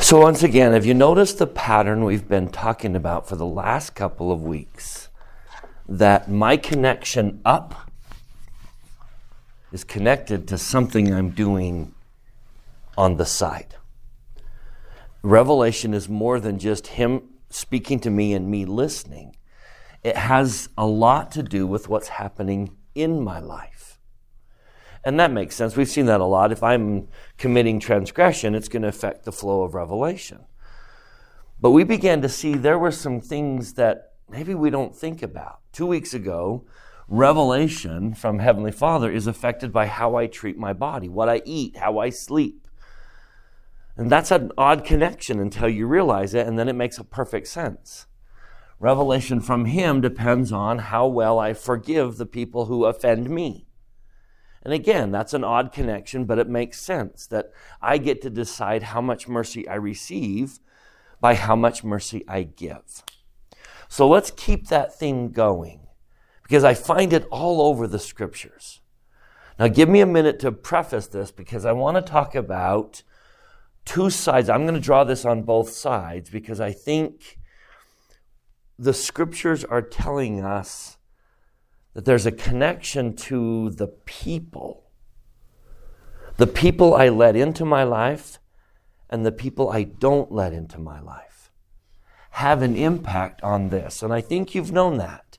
So, once again, have you noticed the pattern we've been talking about for the last couple of weeks? That my connection up is connected to something I'm doing on the side. Revelation is more than just Him speaking to me and me listening, it has a lot to do with what's happening in my life. And that makes sense. We've seen that a lot. If I'm committing transgression, it's going to affect the flow of revelation. But we began to see there were some things that maybe we don't think about. Two weeks ago, revelation from Heavenly Father is affected by how I treat my body, what I eat, how I sleep. And that's an odd connection until you realize it, and then it makes a perfect sense. Revelation from Him depends on how well I forgive the people who offend me. And again, that's an odd connection, but it makes sense that I get to decide how much mercy I receive by how much mercy I give. So let's keep that thing going because I find it all over the scriptures. Now, give me a minute to preface this because I want to talk about two sides. I'm going to draw this on both sides because I think the scriptures are telling us that there's a connection to the people. The people I let into my life and the people I don't let into my life have an impact on this. And I think you've known that.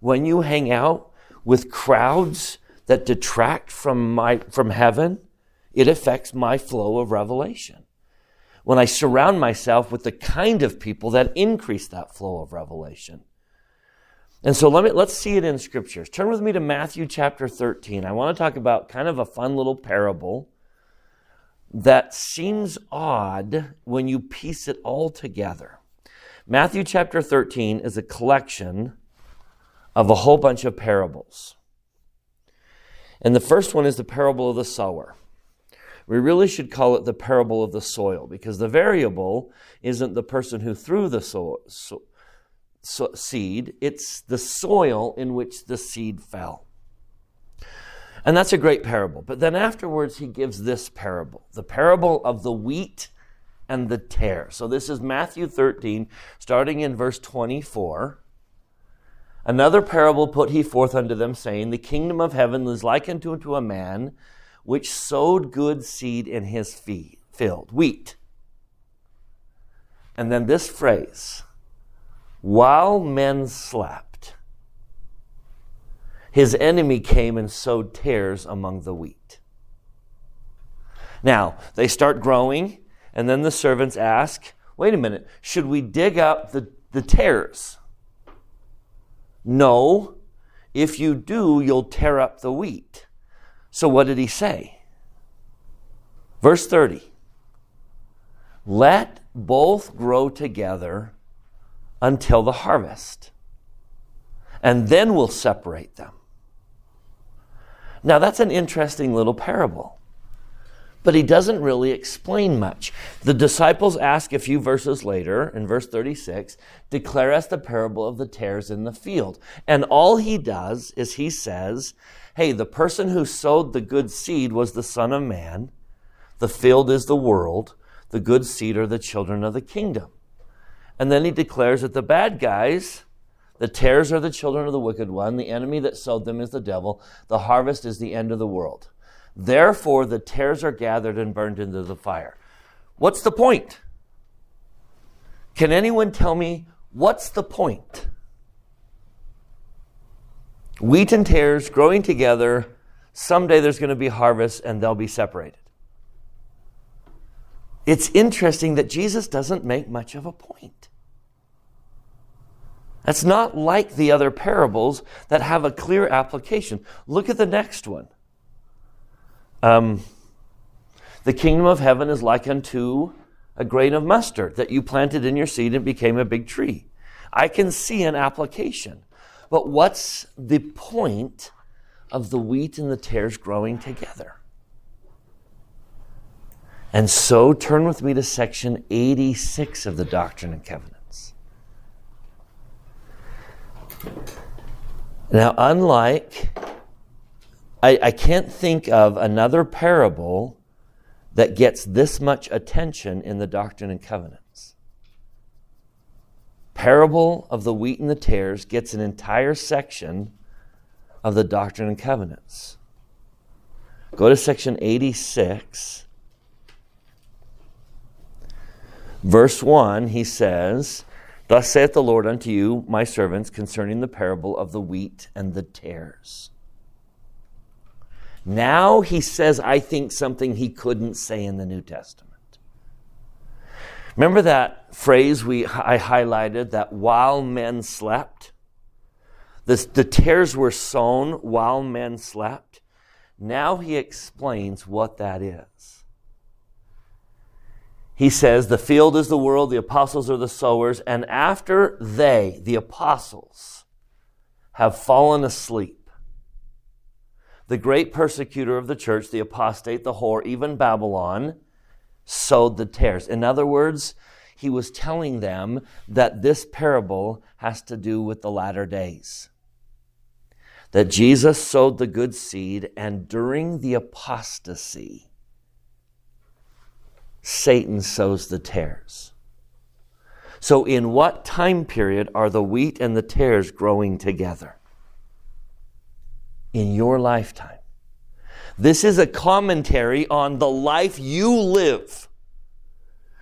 When you hang out with crowds that detract from my from heaven, it affects my flow of revelation when I surround myself with the kind of people that increase that flow of revelation. And so let me, let's see it in scriptures. Turn with me to Matthew chapter 13. I want to talk about kind of a fun little parable that seems odd when you piece it all together. Matthew chapter 13 is a collection of a whole bunch of parables. And the first one is the parable of the sower. We really should call it the parable of the soil because the variable isn't the person who threw the so, so, so seed, it's the soil in which the seed fell. And that's a great parable. But then afterwards, he gives this parable the parable of the wheat and the tare. So this is Matthew 13, starting in verse 24. Another parable put he forth unto them, saying, The kingdom of heaven is likened unto a man which sowed good seed in his field, wheat. And then this phrase, while men slept, his enemy came and sowed tares among the wheat. Now, they start growing, and then the servants ask, wait a minute, should we dig up the, the tares? No. If you do, you'll tear up the wheat. So, what did he say? Verse 30 Let both grow together until the harvest, and then we'll separate them. Now, that's an interesting little parable, but he doesn't really explain much. The disciples ask a few verses later, in verse 36, declare us the parable of the tares in the field. And all he does is he says, hey, the person who sowed the good seed was the Son of Man, the field is the world, the good seed are the children of the kingdom. And then he declares that the bad guys, the tares are the children of the wicked one, the enemy that sowed them is the devil, the harvest is the end of the world. Therefore, the tares are gathered and burned into the fire. What's the point? Can anyone tell me what's the point? Wheat and tares growing together. Someday there's going to be harvest and they'll be separated. It's interesting that Jesus doesn't make much of a point. That's not like the other parables that have a clear application. Look at the next one. Um, the kingdom of heaven is like unto a grain of mustard that you planted in your seed and became a big tree. I can see an application. But what's the point of the wheat and the tares growing together? And so turn with me to section 86 of the Doctrine and Covenants. Now, unlike, I, I can't think of another parable that gets this much attention in the Doctrine and Covenants. Parable of the wheat and the tares gets an entire section of the Doctrine and Covenants. Go to section 86. Verse 1, he says, Thus saith the Lord unto you, my servants, concerning the parable of the wheat and the tares. Now he says, I think something he couldn't say in the New Testament. Remember that phrase we I highlighted that while men slept? The, the tares were sown while men slept. Now he explains what that is. He says, The field is the world, the apostles are the sowers, and after they, the apostles, have fallen asleep, the great persecutor of the church, the apostate, the whore, even Babylon, sowed the tares. In other words, he was telling them that this parable has to do with the latter days that Jesus sowed the good seed, and during the apostasy, Satan sows the tares. So, in what time period are the wheat and the tares growing together? In your lifetime. This is a commentary on the life you live.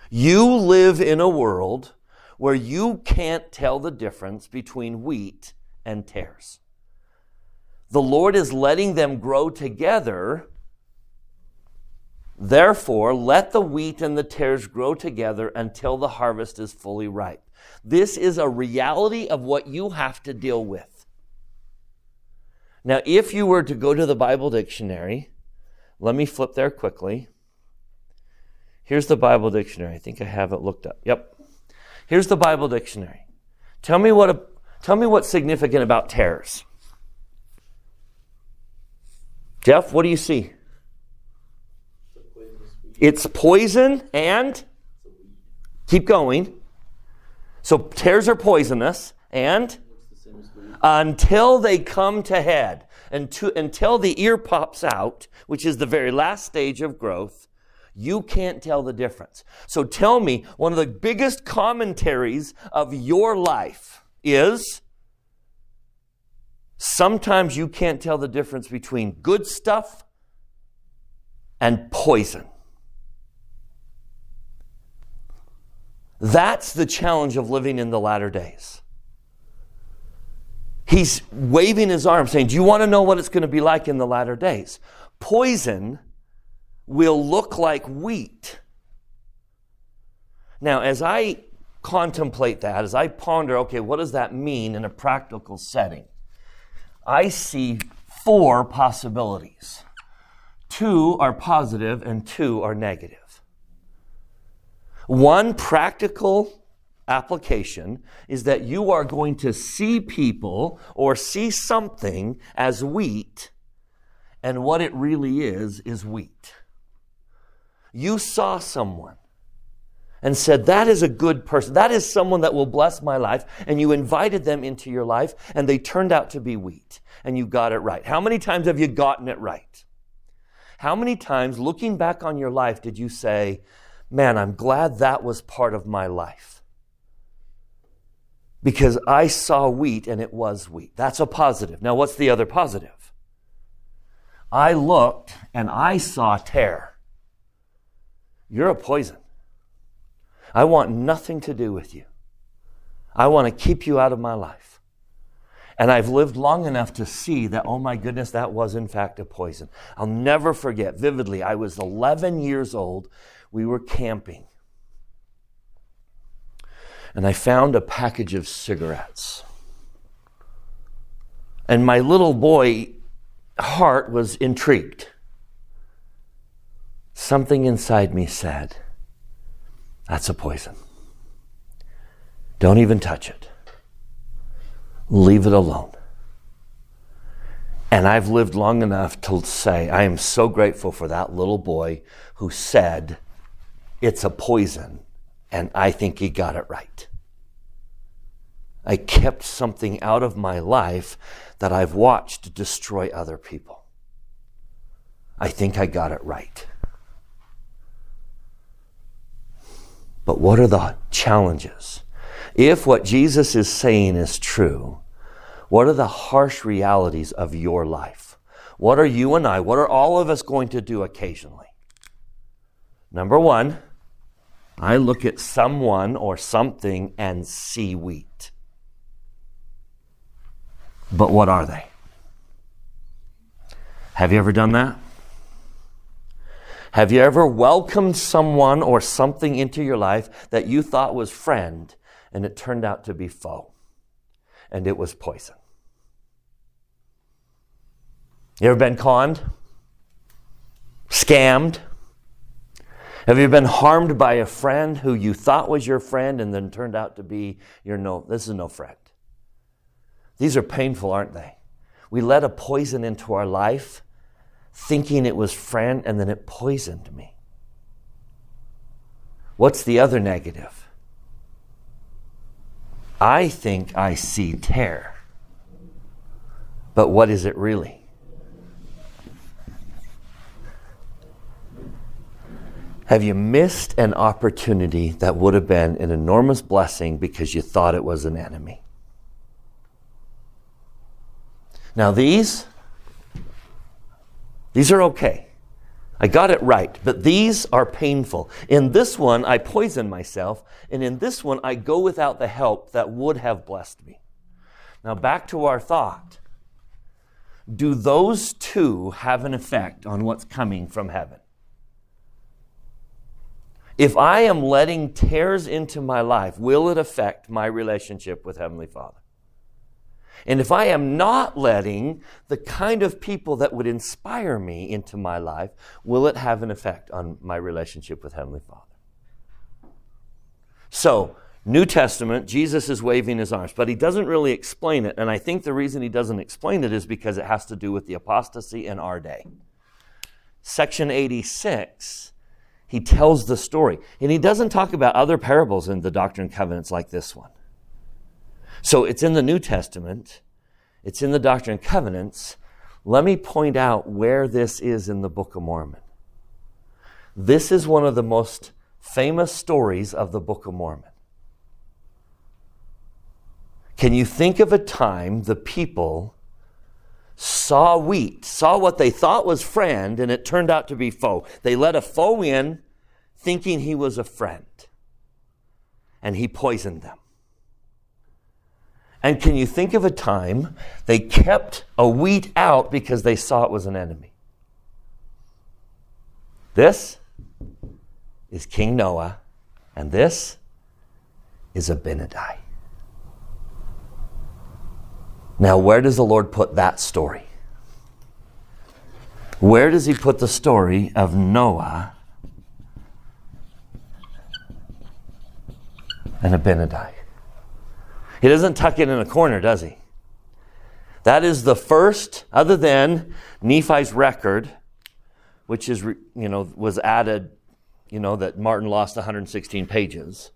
You live in a world where you can't tell the difference between wheat and tares the Lord is letting them grow together. Therefore, let the wheat and the tares grow together until the harvest is fully ripe. This is a reality of what you have to deal with. Now, if you were to go to the Bible dictionary, let me flip there quickly. Here's the Bible dictionary. I think I have it looked up. Yep. Here's the Bible dictionary. Tell me what a, tell me what's significant about tares. Jeff, what do you see? It's poison and keep going. So tares are poisonous and until they come to head, and to, until the ear pops out, which is the very last stage of growth, you can't tell the difference. So tell me, one of the biggest commentaries of your life is Sometimes you can't tell the difference between good stuff and poison. That's the challenge of living in the latter days. He's waving his arm saying, Do you want to know what it's going to be like in the latter days? Poison will look like wheat. Now, as I contemplate that, as I ponder, okay, what does that mean in a practical setting? I see four possibilities. Two are positive and two are negative. One practical application is that you are going to see people or see something as wheat, and what it really is, is wheat. You saw someone and said, That is a good person. That is someone that will bless my life. And you invited them into your life, and they turned out to be wheat, and you got it right. How many times have you gotten it right? How many times, looking back on your life, did you say, Man, I'm glad that was part of my life? Because I saw wheat and it was wheat. That's a positive. Now, what's the other positive? I looked and I saw tare. You're a poison. I want nothing to do with you. I want to keep you out of my life. And I've lived long enough to see that, oh my goodness, that was in fact a poison. I'll never forget vividly, I was 11 years old. We were camping. And I found a package of cigarettes. And my little boy heart was intrigued. Something inside me said, that's a poison. Don't even touch it. Leave it alone. And I've lived long enough to say, I am so grateful for that little boy who said, It's a poison, and I think he got it right. I kept something out of my life that I've watched destroy other people. I think I got it right. But what are the challenges? If what Jesus is saying is true, what are the harsh realities of your life? What are you and I, what are all of us going to do occasionally? Number one, I look at someone or something and see wheat. But what are they? Have you ever done that? Have you ever welcomed someone or something into your life that you thought was friend and it turned out to be foe? And it was poison. You ever been conned? Scammed? Have you been harmed by a friend who you thought was your friend and then turned out to be your no, this is no friend? These are painful, aren't they? We let a poison into our life thinking it was friend and then it poisoned me. What's the other negative? I think I see tare. But what is it really? Have you missed an opportunity that would have been an enormous blessing because you thought it was an enemy? Now, these, these are okay. I got it right, but these are painful. In this one, I poison myself, and in this one, I go without the help that would have blessed me. Now, back to our thought. Do those two have an effect on what's coming from heaven? If I am letting tares into my life, will it affect my relationship with Heavenly Father? And if I am not letting the kind of people that would inspire me into my life, will it have an effect on my relationship with Heavenly Father? So, New Testament, Jesus is waving his arms, but he doesn't really explain it. And I think the reason he doesn't explain it is because it has to do with the apostasy in our day. Section 86 he tells the story. And he doesn't talk about other parables in the Doctrine and Covenants like this one. So it's in the New Testament, it's in the Doctrine and Covenants. Let me point out where this is in the Book of Mormon. This is one of the most famous stories of the Book of Mormon. Can you think of a time the people saw wheat, saw what they thought was friend, and it turned out to be foe. They let a foe in thinking he was a friend, and he poisoned them. And can you think of a time they kept a wheat out because they saw it was an enemy? This is King Noah, and this is Abinadi. Now, where does the Lord put that story? Where does he put the story of Noah and Abinadi? He doesn't tuck it in a corner, does he? That is the first, other than Nephi's record, which is, you know, was added, you know, that Martin lost 116 pages.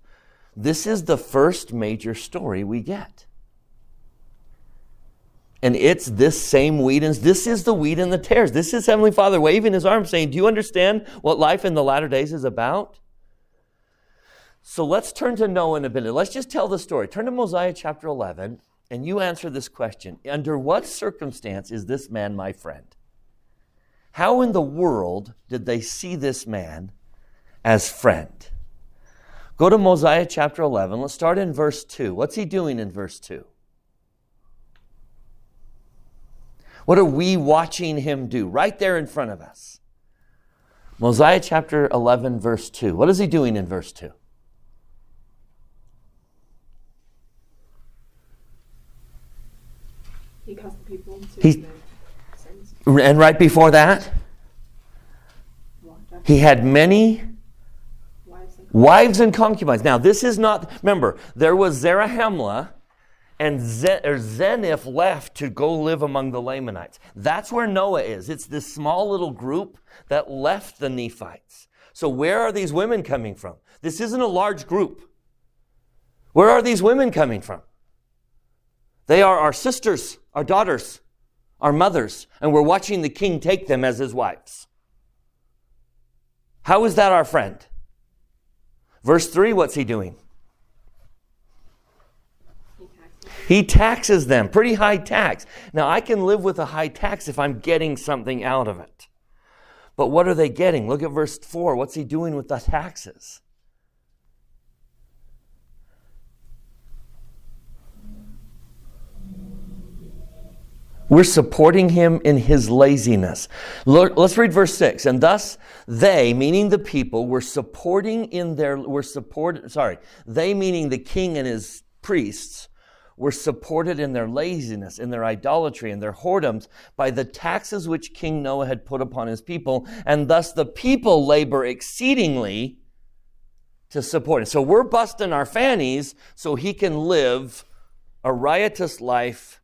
This is the first major story we get. And it's this same wheat, and this is the wheat and the tares. This is Heavenly Father waving his arm saying, Do you understand what life in the latter days is about? So let's turn to Noah in a minute. Let's just tell the story. Turn to Mosiah chapter 11, and you answer this question Under what circumstance is this man my friend? How in the world did they see this man as friend? Go to Mosiah chapter 11. Let's start in verse 2. What's he doing in verse 2? What are we watching him do right there in front of us? Mosiah chapter 11, verse 2. What is he doing in verse 2? He caused the people to He- And right before that, he had many wives and concubines. Now, this is not, remember, there was Zarahemla and Ze- or Zeniph left to go live among the Lamanites. That's where Noah is. It's this small little group that left the Nephites. So, where are these women coming from? This isn't a large group. Where are these women coming from? They are our sisters, our daughters, our mothers, and we're watching the king take them as his wives. How is that our friend? Verse 3, what's he doing? He taxes. He taxes them, pretty high tax. Now, I can live with a high tax if I'm getting something out of it. But what are they getting? Look at verse 4. What's he doing with the taxes? We're supporting him in his laziness. Look, let's read verse 6. And thus they, meaning the people, were supporting in their, were support, sorry, they meaning the king and his priests, were supported in their laziness, in their idolatry, and their whoredoms by the taxes which King Noah had put upon his people. And thus the people labor exceedingly to support it. So we're busting our fannies so he can live a riotous life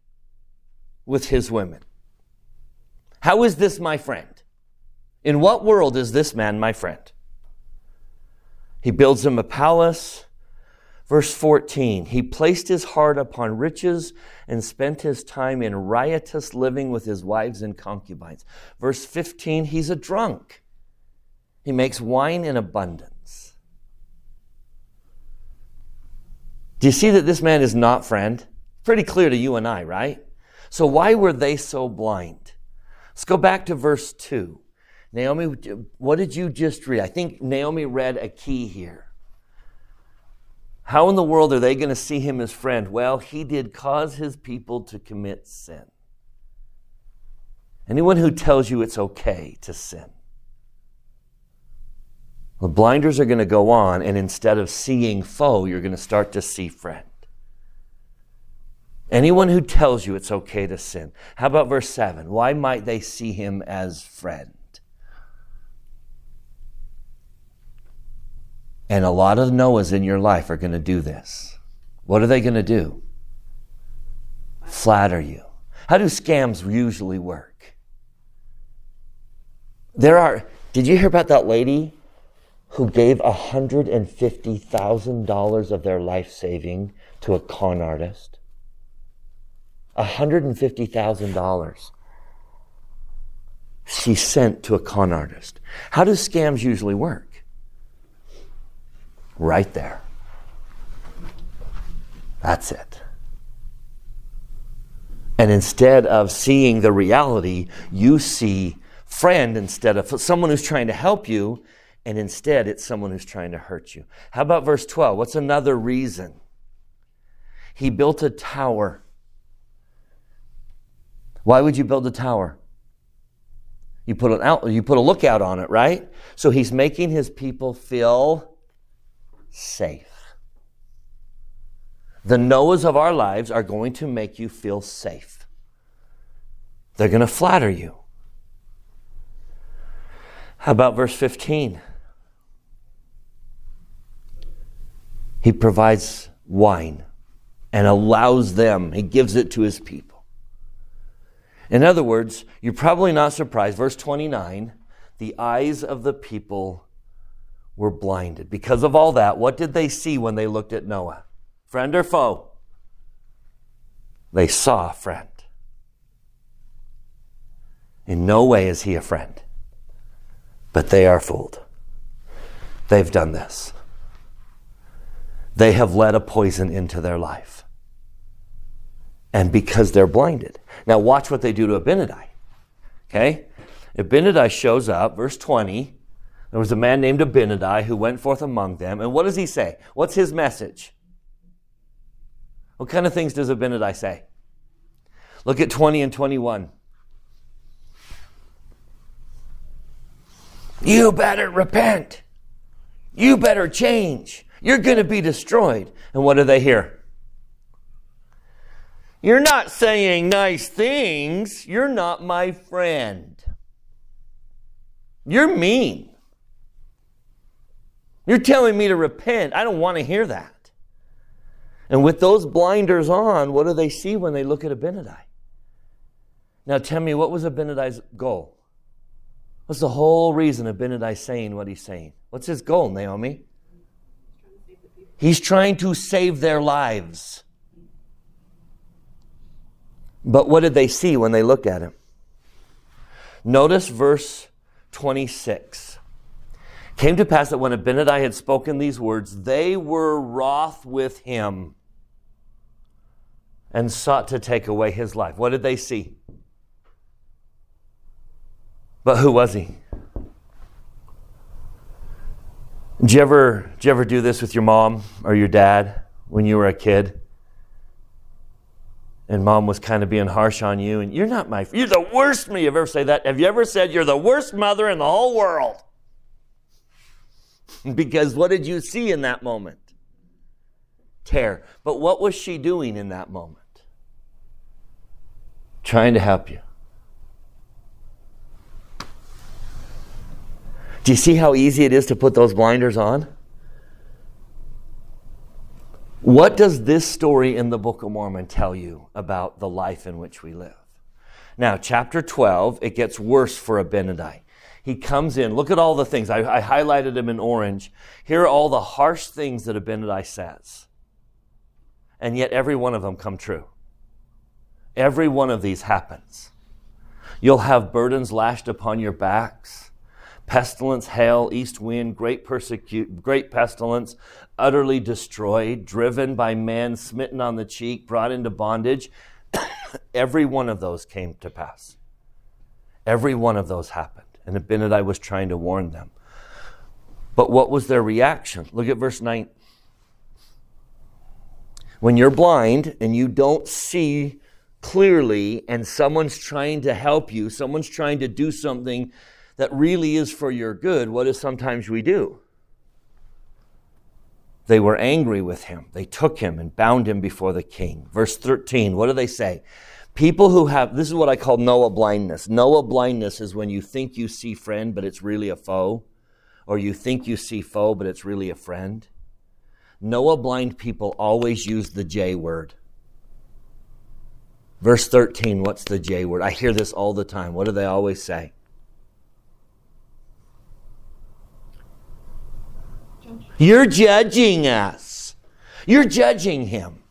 with his women. How is this my friend? In what world is this man my friend? He builds him a palace. Verse 14, he placed his heart upon riches and spent his time in riotous living with his wives and concubines. Verse 15, he's a drunk. He makes wine in abundance. Do you see that this man is not friend? Pretty clear to you and I, right? So why were they so blind? Let's go back to verse 2. Naomi, what did you just read? I think Naomi read a key here. How in the world are they going to see him as friend? Well, he did cause his people to commit sin. Anyone who tells you it's okay to sin. The blinders are going to go on, and instead of seeing foe, you're going to start to see friend. Anyone who tells you it's okay to sin. How about verse 7? Why might they see him as friend? And a lot of Noahs in your life are going to do this. What are they going to do? Flatter you. How do scams usually work? There are, did you hear about that lady who gave $150,000 of their life saving to a con artist? $150,000 she sent to a con artist. How do scams usually work? Right there. That's it. And instead of seeing the reality, you see friend instead of someone who's trying to help you, and instead it's someone who's trying to hurt you. How about verse 12? What's another reason? He built a tower why would you build a tower? You put an out, you put a lookout on it, right? So he's making his people feel safe. The Noahs of our lives are going to make you feel safe. They're going to flatter you. How about verse 15? He provides wine and allows them, he gives it to his people. In other words, you're probably not surprised. Verse 29 the eyes of the people were blinded. Because of all that, what did they see when they looked at Noah? Friend or foe? They saw a friend. In no way is he a friend, but they are fooled. They've done this. They have let a poison into their life. And because they're blinded. Now, watch what they do to Abinadi. Okay? Abinadi shows up, verse 20. There was a man named Abinadi who went forth among them. And what does he say? What's his message? What kind of things does Abinadi say? Look at 20 and 21. You better repent. You better change. You're going to be destroyed. And what do they hear? You're not saying nice things. You're not my friend. You're mean. You're telling me to repent. I don't want to hear that. And with those blinders on, what do they see when they look at Abinadi? Now tell me, what was Abinadi's goal? What's the whole reason Abinadi saying what he's saying? What's his goal, Naomi? He's trying to save their lives. But what did they see when they looked at him? Notice verse 26. Came to pass that when Abinadi had spoken these words, they were wroth with him and sought to take away his life. What did they see? But who was he? Did you ever, did you ever do this with your mom or your dad when you were a kid? And mom was kind of being harsh on you, and you're not my, you're the worst me. You ever say that? Have you ever said you're the worst mother in the whole world? because what did you see in that moment? Tare. But what was she doing in that moment? Trying to help you. Do you see how easy it is to put those blinders on? What does this story in the Book of Mormon tell you about the life in which we live? Now, chapter 12, it gets worse for Abinadi. He comes in. Look at all the things. I, I highlighted him in orange. Here are all the harsh things that Abinadi says. And yet every one of them come true. Every one of these happens. You'll have burdens lashed upon your backs, pestilence, hail, east wind, great persecute, great pestilence, utterly destroyed, driven by man, smitten on the cheek, brought into bondage. Every one of those came to pass. Every one of those happened and Abinadi was trying to warn them. But what was their reaction? Look at verse 9. When you're blind and you don't see clearly, and someone's trying to help you, someone's trying to do something that really is for your good, what is sometimes we do? They were angry with him. They took him and bound him before the king. Verse 13, what do they say? People who have, this is what I call Noah blindness. Noah blindness is when you think you see friend, but it's really a foe, or you think you see foe, but it's really a friend. Noah blind people always use the J word. Verse 13, what's the J word? I hear this all the time. What do they always say? You're judging us. You're judging him.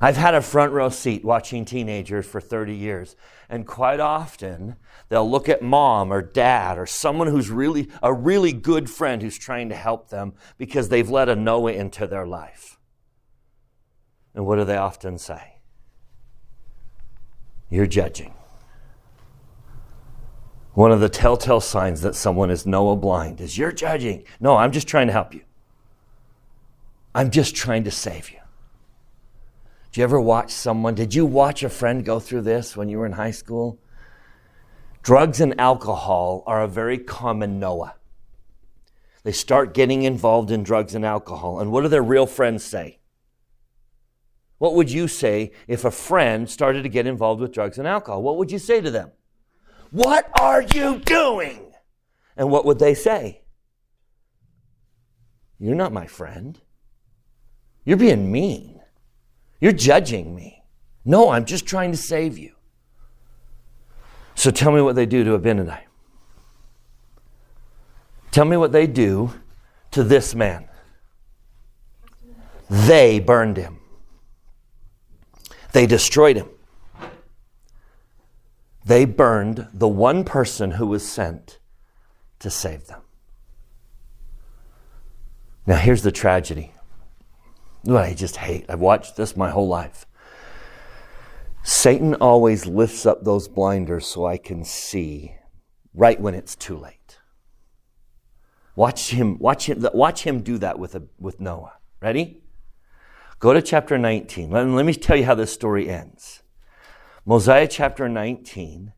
I've had a front row seat watching teenagers for 30 years, and quite often they'll look at mom or dad or someone who's really a really good friend who's trying to help them because they've let a Noah into their life. And what do they often say? You're judging. One of the telltale signs that someone is Noah blind is you're judging. No, I'm just trying to help you. I'm just trying to save you. Did you ever watch someone? Did you watch a friend go through this when you were in high school? Drugs and alcohol are a very common Noah. They start getting involved in drugs and alcohol. And what do their real friends say? What would you say if a friend started to get involved with drugs and alcohol? What would you say to them? What are you doing? And what would they say? You're not my friend. You're being mean. You're judging me. No, I'm just trying to save you. So tell me what they do to Abinadi. Tell me what they do to this man. They burned him. They destroyed him. They burned the one person who was sent to save them. Now, here's the tragedy what I just hate. I've watched this my whole life. Satan always lifts up those blinders so I can see right when it's too late. Watch him, watch him, watch him do that with, a, with Noah. Ready? Go to chapter 19. Let, let me tell you how this story ends. Mosiah chapter 19.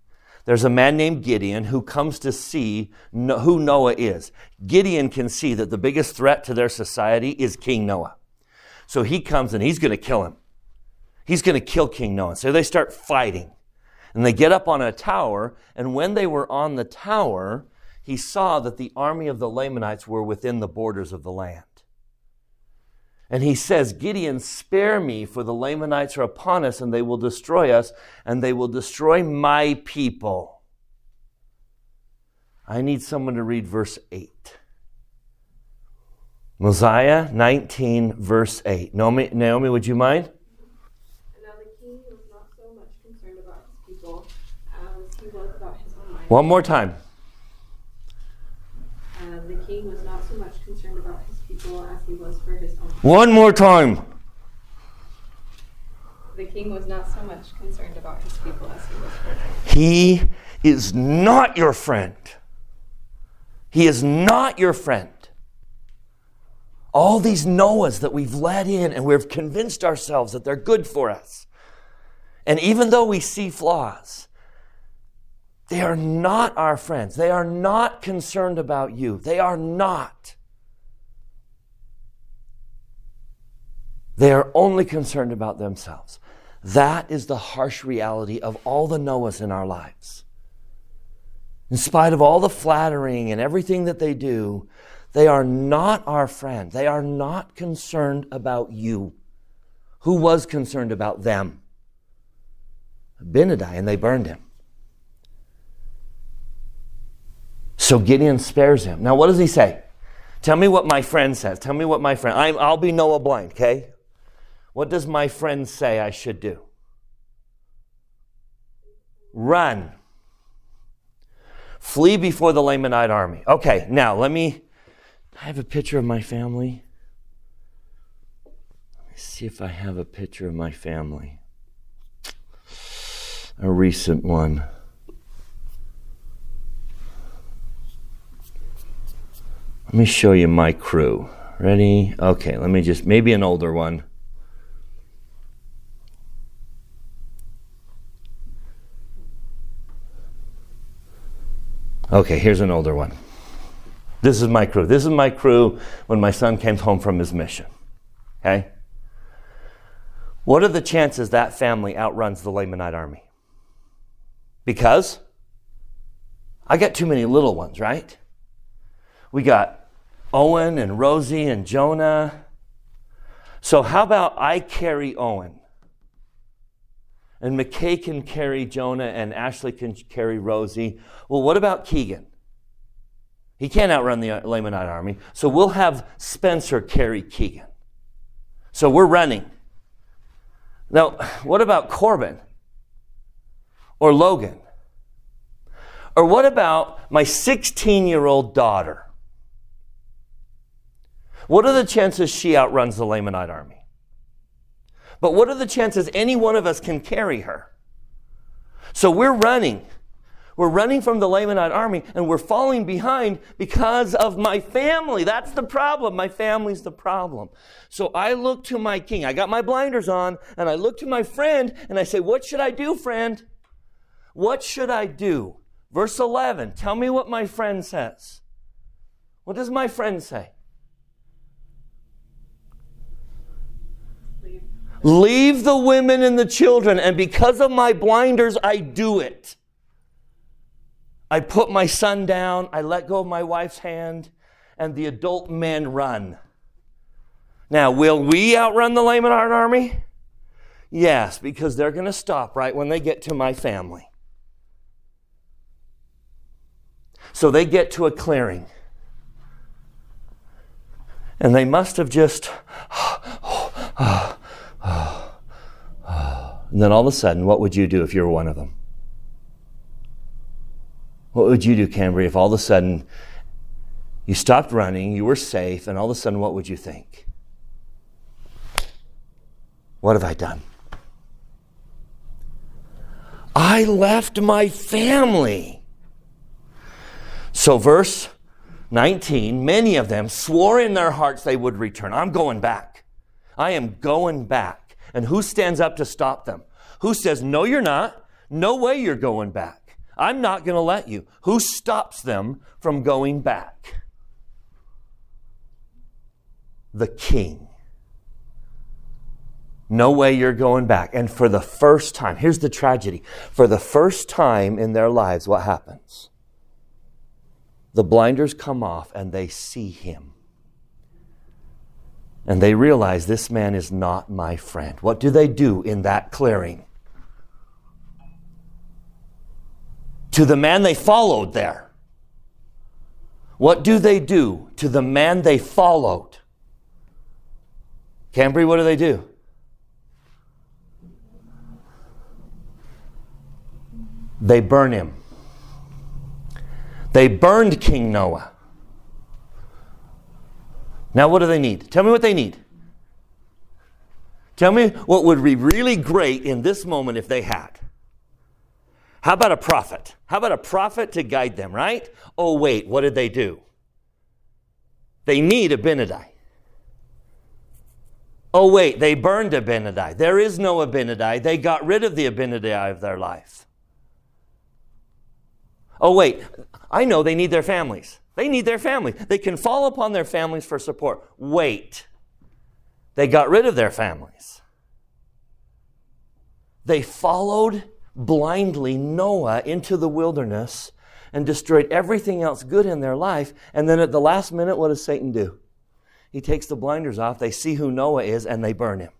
There's a man named Gideon who comes to see who Noah is. Gideon can see that the biggest threat to their society is King Noah. So he comes and he's going to kill him. He's going to kill King Noah. So they start fighting. And they get up on a tower. And when they were on the tower, he saw that the army of the Lamanites were within the borders of the land. And he says, Gideon, spare me, for the Lamanites are upon us, and they will destroy us, and they will destroy my people. I need someone to read verse 8. Mosiah 19, verse 8. Naomi, Naomi, would you mind? One And now the king was not so much concerned about his people as he was about his own mind. One more time. people as he was for his own. One more time. The king was not so much concerned about his people as he was for. He is not your friend. He is not your friend. All these Noahs that we've let in and we've convinced ourselves that they're good for us. And even though we see flaws, they are not our friends. They are not concerned about you. They are not. They are only concerned about themselves. That is the harsh reality of all the Noahs in our lives. In spite of all the flattering and everything that they do, they are not our friend. They are not concerned about you. Who was concerned about them? Abinadi, and they burned him. So Gideon spares him. Now, what does he say? Tell me what my friend says. Tell me what my friend. i will be Noah blind, okay? What does my friend say I should do? Run. Flee before the Lamanite army. Okay, now let me. I have a picture of my family. Let me see if I have a picture of my family. A recent one. Let me show you my crew. Ready? Okay, let me just, maybe an older one. Okay, here's an older one. This is my crew. This is my crew when my son came home from his mission. Okay? What are the chances that family outruns the Lamanite army? Because I got too many little ones, right? We got Owen and Rosie and Jonah. So, how about I carry Owen? And McKay can carry Jonah, and Ashley can carry Rosie. Well, what about Keegan? He can't outrun the Lamanite army. So, we'll have Spencer carry Keegan. So, we're running. Now, what about Corbin? Or Logan? Or what about my 16 year old daughter? What are the chances she outruns the Lamanite army? But what are the chances any one of us can carry her? So we're running. We're running from the Lamanite army and we're falling behind because of my family. That's the problem. My family's the problem. So I look to my king. I got my blinders on and I look to my friend and I say, What should I do, friend? What should I do? Verse 11. Tell me what my friend says. What does my friend say? Leave the women and the children, and because of my blinders, I do it. I put my son down, I let go of my wife's hand, and the adult men run. Now, will we outrun the Lamanite army? Yes, because they're going to stop right when they get to my family. So they get to a clearing. And they must have just And then all of a sudden, what would you do if you were one of them? What would you do, Cambry, if all of a sudden you stopped running, you were safe, and all of a sudden, what would you think? What have I done? I left my family. So, verse 19 many of them swore in their hearts they would return. I'm going back. I am going back. And who stands up to stop them? Who says, No, you're not. No way you're going back. I'm not going to let you. Who stops them from going back? The king. No way you're going back. And for the first time, here's the tragedy. For the first time in their lives, what happens? The blinders come off and they see him. And they realize this man is not my friend. What do they do in that clearing? To the man they followed there. What do they do to the man they followed? Cambry, what do they do? They burn him. They burned King Noah. Now, what do they need? Tell me what they need. Tell me what would be really great in this moment if they had. How about a prophet? How about a prophet to guide them, right? Oh, wait, what did they do? They need Abinadi. Oh, wait, they burned Abinadi. There is no Abinadi. They got rid of the Abinadi of their life. Oh, wait, I know they need their families. They need their family. They can fall upon their families for support. Wait, they got rid of their families. They followed blindly Noah into the wilderness and destroyed everything else good in their life. And then at the last minute, what does Satan do? He takes the blinders off, they see who Noah is, and they burn him.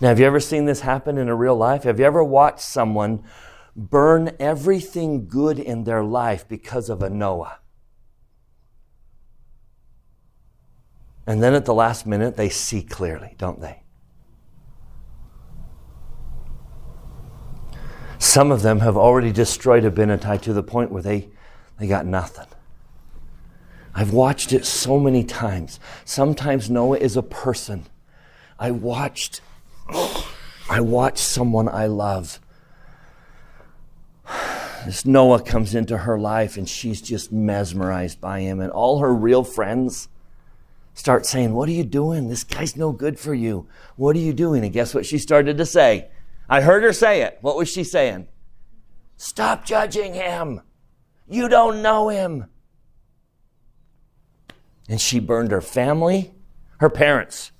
Now, have you ever seen this happen in a real life? Have you ever watched someone burn everything good in their life because of a Noah? And then at the last minute, they see clearly, don't they? Some of them have already destroyed Abinadi to the point where they, they got nothing. I've watched it so many times. Sometimes Noah is a person. I watched I watched someone I love. This Noah comes into her life and she's just mesmerized by him and all her real friends start saying, "What are you doing? This guy's no good for you. What are you doing?" And guess what she started to say? I heard her say it. What was she saying? Stop judging him. You don't know him. And she burned her family, her parents.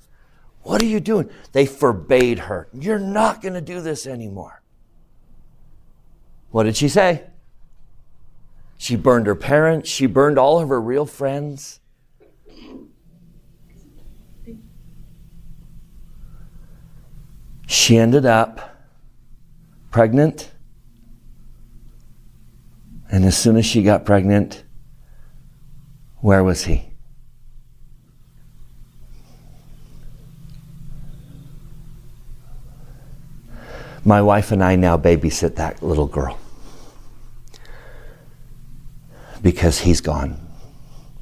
What are you doing? They forbade her. You're not going to do this anymore. What did she say? She burned her parents. She burned all of her real friends. She ended up pregnant. And as soon as she got pregnant, where was he? My wife and I now babysit that little girl because he's gone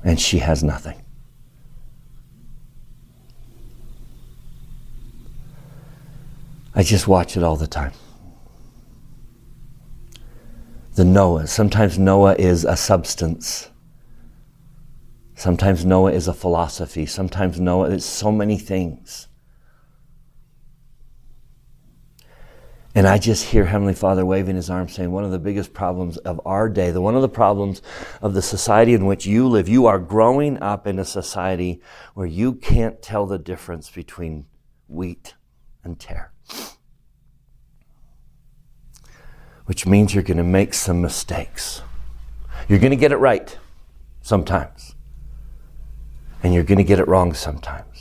and she has nothing. I just watch it all the time. The Noah. Sometimes Noah is a substance. Sometimes Noah is a philosophy. Sometimes Noah is so many things. And I just hear Heavenly Father waving his arm saying, one of the biggest problems of our day, the one of the problems of the society in which you live, you are growing up in a society where you can't tell the difference between wheat and tare. Which means you're going to make some mistakes. You're going to get it right sometimes. And you're going to get it wrong sometimes.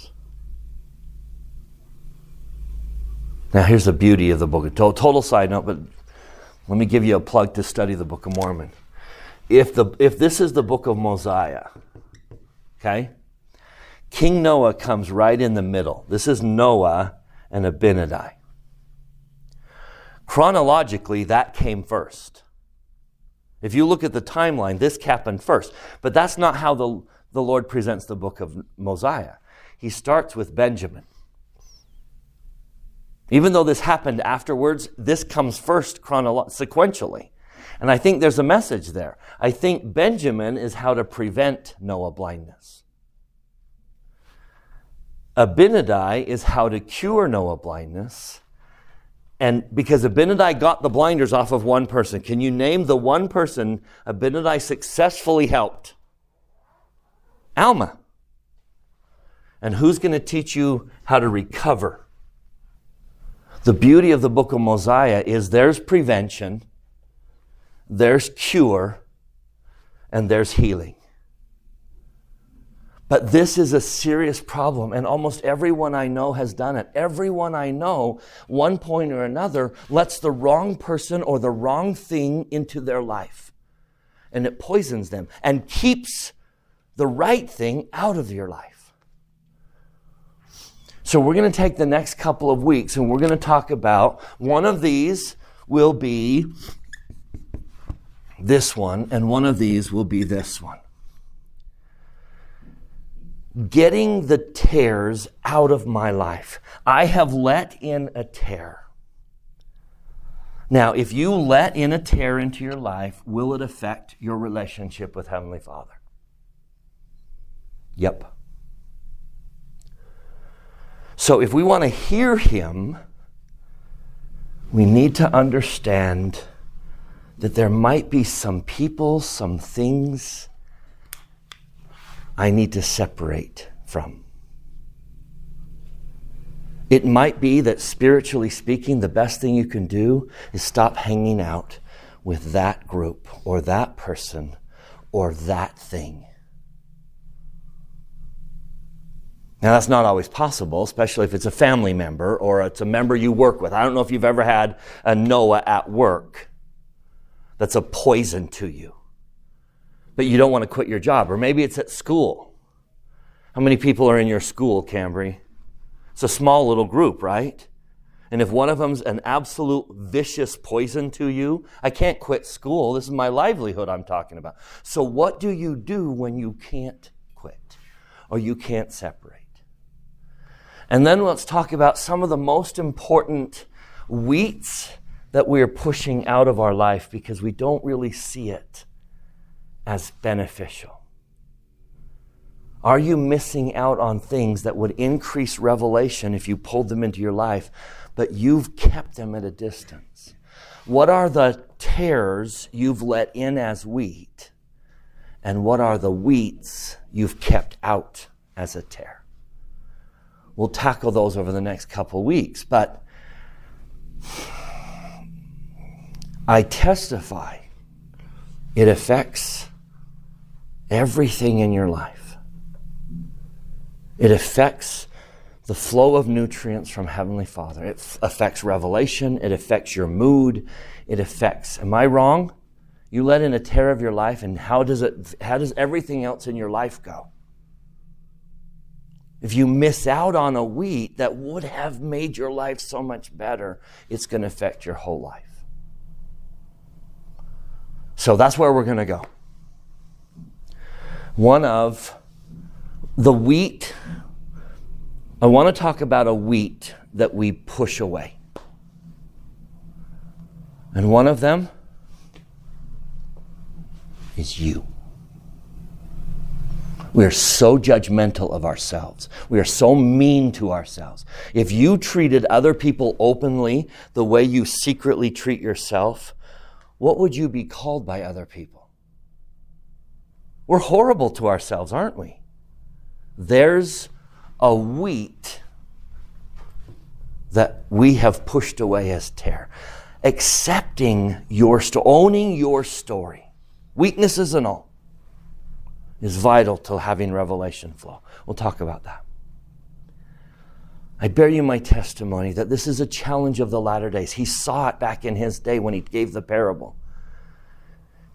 Now, here's the beauty of the book. Of total side note, but let me give you a plug to study the Book of Mormon. If, the, if this is the book of Mosiah, okay, King Noah comes right in the middle. This is Noah and Abinadi. Chronologically, that came first. If you look at the timeline, this happened first. But that's not how the, the Lord presents the book of Mosiah. He starts with Benjamin. Even though this happened afterwards, this comes first chronolo- sequentially. And I think there's a message there. I think Benjamin is how to prevent Noah blindness. Abinadi is how to cure Noah blindness. And because Abinadi got the blinders off of one person, can you name the one person Abinadi successfully helped? Alma. And who's going to teach you how to recover? The beauty of the book of Mosiah is there's prevention, there's cure, and there's healing. But this is a serious problem, and almost everyone I know has done it. Everyone I know, one point or another, lets the wrong person or the wrong thing into their life. And it poisons them and keeps the right thing out of your life. So we're going to take the next couple of weeks and we're going to talk about one of these will be this one, and one of these will be this one. getting the tares out of my life. I have let in a tare. Now, if you let in a tare into your life, will it affect your relationship with Heavenly Father? Yep. So, if we want to hear Him, we need to understand that there might be some people, some things I need to separate from. It might be that spiritually speaking, the best thing you can do is stop hanging out with that group or that person or that thing. Now, that's not always possible, especially if it's a family member or it's a member you work with. I don't know if you've ever had a Noah at work that's a poison to you, but you don't want to quit your job. Or maybe it's at school. How many people are in your school, Cambry? It's a small little group, right? And if one of them's an absolute vicious poison to you, I can't quit school. This is my livelihood I'm talking about. So, what do you do when you can't quit or you can't separate? And then let's talk about some of the most important weeds that we're pushing out of our life because we don't really see it as beneficial. Are you missing out on things that would increase revelation if you pulled them into your life, but you've kept them at a distance? What are the tares you've let in as wheat? And what are the wheats you've kept out as a tare? We'll tackle those over the next couple weeks, but I testify it affects everything in your life. It affects the flow of nutrients from Heavenly Father. It f- affects revelation. It affects your mood. It affects, am I wrong? You let in a tare of your life, and how does it, how does everything else in your life go? If you miss out on a wheat that would have made your life so much better, it's going to affect your whole life. So that's where we're going to go. One of the wheat, I want to talk about a wheat that we push away. And one of them is you. We are so judgmental of ourselves. We are so mean to ourselves. If you treated other people openly the way you secretly treat yourself, what would you be called by other people? We're horrible to ourselves, aren't we? There's a wheat that we have pushed away as tare. Accepting your story, owning your story, weaknesses and all is vital to having revelation flow. We'll talk about that. I bear you my testimony that this is a challenge of the latter days. He saw it back in his day when he gave the parable.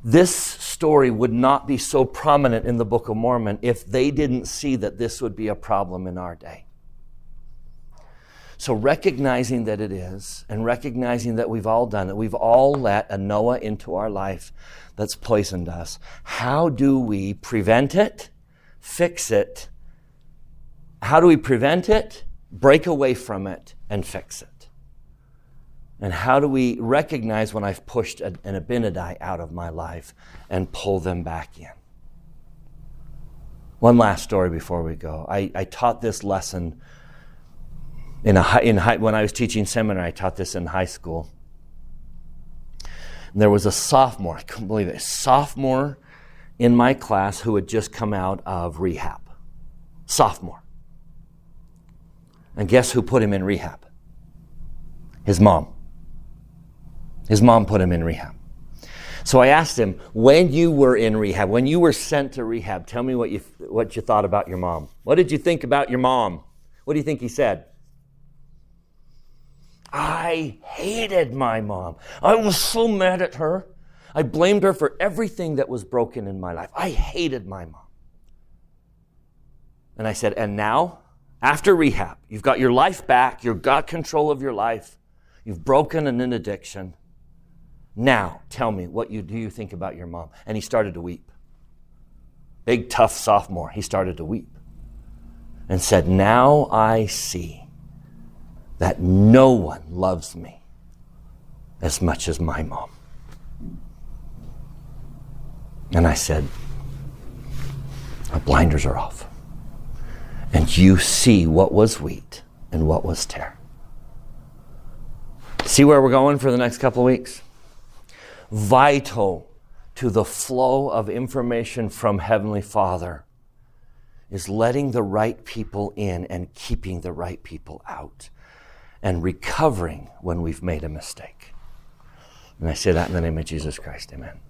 This story would not be so prominent in the Book of Mormon if they didn't see that this would be a problem in our day. So, recognizing that it is, and recognizing that we've all done it, we've all let a Noah into our life that's poisoned us. How do we prevent it, fix it? How do we prevent it, break away from it, and fix it? And how do we recognize when I've pushed an Abinadi out of my life and pull them back in? One last story before we go. I, I taught this lesson in a high, in high, when I was teaching seminary. I taught this in high school. And there was a sophomore, I couldn't believe it, a sophomore in my class who had just come out of rehab. Sophomore. And guess who put him in rehab? His mom. His mom put him in rehab. So I asked him, when you were in rehab, when you were sent to rehab, tell me what you, what you thought about your mom. What did you think about your mom? What do you think he said? I hated my mom. I was so mad at her. I blamed her for everything that was broken in my life. I hated my mom. And I said, and now, after rehab, you've got your life back, you've got control of your life, you've broken an addiction. Now, tell me, what you, do you think about your mom? And he started to weep. Big, tough sophomore, he started to weep. and said, Now I see that no one loves me as much as my mom. And I said, The blinders are off. And you see what was wheat and what was tare. See where we're going for the next couple of weeks? Vital to the flow of information from Heavenly Father is letting the right people in and keeping the right people out and recovering when we've made a mistake. And I say that in the name of Jesus Christ. Amen.